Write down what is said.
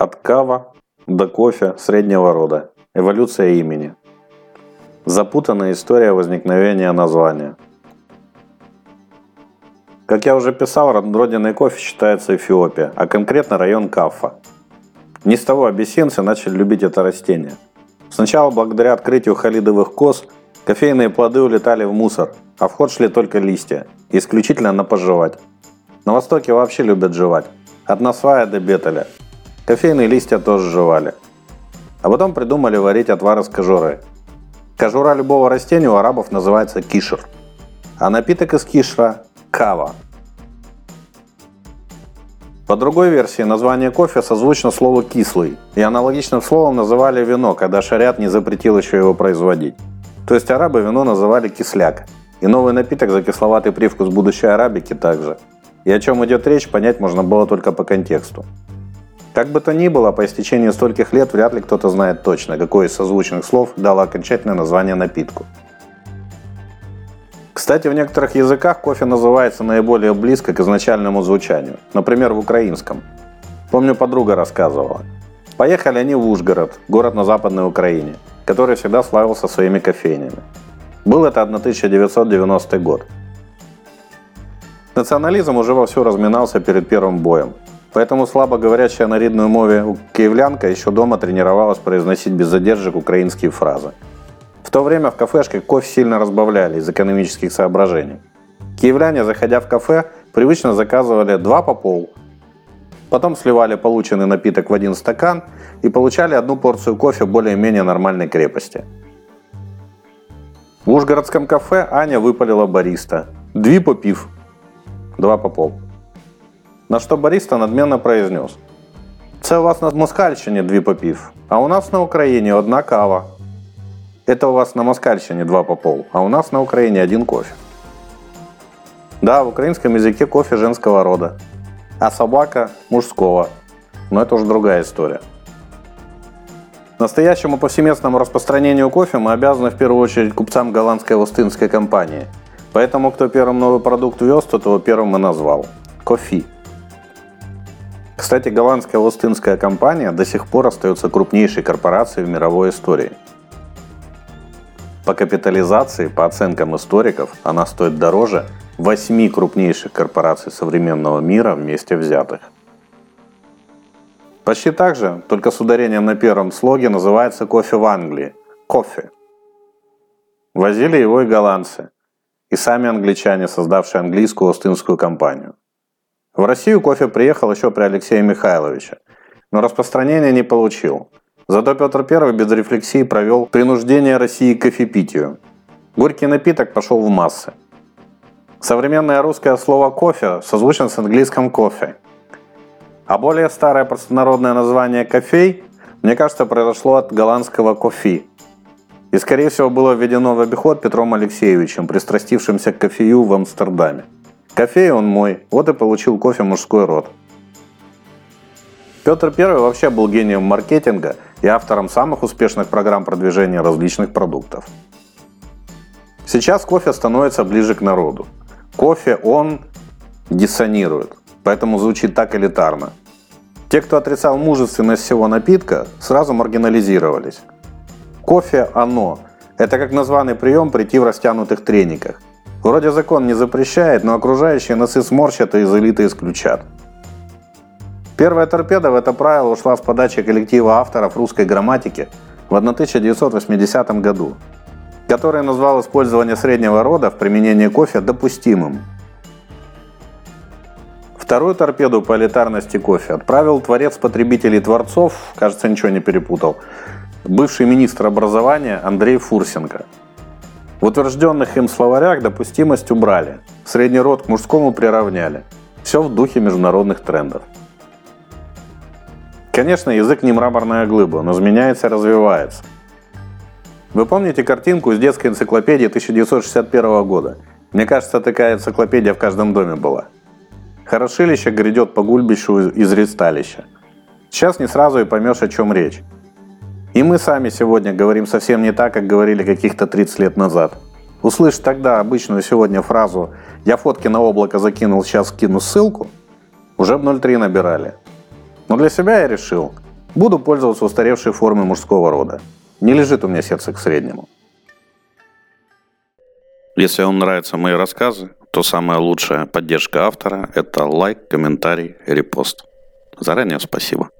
От кава до кофе среднего рода. Эволюция имени. Запутанная история возникновения названия. Как я уже писал, родиной кофе считается Эфиопия, а конкретно район Кафа. Не с того абиссинцы начали любить это растение. Сначала, благодаря открытию халидовых коз, кофейные плоды улетали в мусор, а в ход шли только листья, исключительно на пожевать. На Востоке вообще любят жевать, от Насвая до Бетеля – Кофейные листья тоже жевали. А потом придумали варить отвар из кожуры. Кожура любого растения у арабов называется кишер. А напиток из кишра – кава. По другой версии, название кофе созвучно слову «кислый», и аналогичным словом называли вино, когда шариат не запретил еще его производить. То есть арабы вино называли кисляк, и новый напиток за кисловатый привкус будущей арабики также. И о чем идет речь, понять можно было только по контексту. Как бы то ни было, по истечении стольких лет вряд ли кто-то знает точно, какое из созвучных слов дало окончательное название напитку. Кстати, в некоторых языках кофе называется наиболее близко к изначальному звучанию. Например, в украинском. Помню, подруга рассказывала. Поехали они в Ужгород, город на Западной Украине, который всегда славился своими кофейнями. Был это 1990 год. Национализм уже вовсю разминался перед первым боем. Поэтому слабо говорящая на рідної мове киевлянка еще дома тренировалась произносить без задержек украинские фразы. В то время в кафешке кофе сильно разбавляли из экономических соображений. Киевляне, заходя в кафе, привычно заказывали два по пол. Потом сливали полученный напиток в один стакан и получали одну порцию кофе более-менее нормальной крепости. В Ужгородском кафе Аня выпалила бариста. Дві попив. Два по пол. На що бариста надменно произнес. Це у вас на Москальщині дві попів, а у нас на Україні одна кава. Это у вас на Москальщине два по пол, а у нас на Украине один кофе. Да, в украинском языке кофе женского рода, а собака мужского. Но это уже другая история. Настоящему повсеместному распространению кофе мы обязаны в первую очередь купцам голландской Остинской компании. Поэтому кто первым новый продукт вез, то того первым и назвал. Кофе. Кстати, голландская Остинская компания до сих пор остается крупнейшей корпорацией в мировой истории. По капитализации, по оценкам историков, она стоит дороже восьми крупнейших корпораций современного мира вместе взятых. Почти так же, только с ударением на первом слоге, называется кофе в Англии. Кофе. Возили его и голландцы, и сами англичане, создавшие английскую Остинскую компанию – в Россию кофе приехал еще при Алексее Михайловиче, но распространения не получил. Зато Петр I без рефлексии провел принуждение России к кофепитию. Горький напиток пошел в массы. Современное русское слово «кофе» созвучно с английским «кофе». А более старое простонародное название «кофей» мне кажется, произошло от голландского «кофи». И, скорее всего, было введено в обиход Петром Алексеевичем, пристрастившимся к кофею в Амстердаме. Кофей он мой, вот и получил кофе мужской род. Петр I вообще был гением маркетинга и автором самых успешных программ продвижения различных продуктов. Сейчас кофе становится ближе к народу. Кофе он диссонирует, поэтому звучит так элитарно. Те, кто отрицал мужественность всего напитка, сразу маргинализировались. Кофе оно. Это как названный прием прийти в растянутых трениках. Вроде закон не запрещает, но окружающие носы сморщат и из элиты исключат. Первая торпеда в это правило ушла с подачи коллектива авторов русской грамматики в 1980 году, который назвал использование среднего рода в применении кофе допустимым. Вторую торпеду по элитарности кофе отправил творец потребителей творцов, кажется, ничего не перепутал, бывший министр образования Андрей Фурсенко – в утвержденных им словарях допустимость убрали, средний род к мужскому приравняли. Все в духе международных трендов. Конечно, язык не мраморная глыба, но изменяется и развивается. Вы помните картинку из детской энциклопедии 1961 года? Мне кажется, такая энциклопедия в каждом доме была. Хорошилище грядет по гульбищу из редсталища. Сейчас не сразу и поймешь, о чем речь. И мы сами сегодня говорим совсем не так, как говорили каких-то 30 лет назад. Услышь тогда обычную сегодня фразу «Я фотки на облако закинул, сейчас кину ссылку» уже в 0.3 набирали. Но для себя я решил, буду пользоваться устаревшей формой мужского рода. Не лежит у меня сердце к среднему. Если вам нравятся мои рассказы, то самая лучшая поддержка автора – это лайк, комментарий, репост. Заранее спасибо.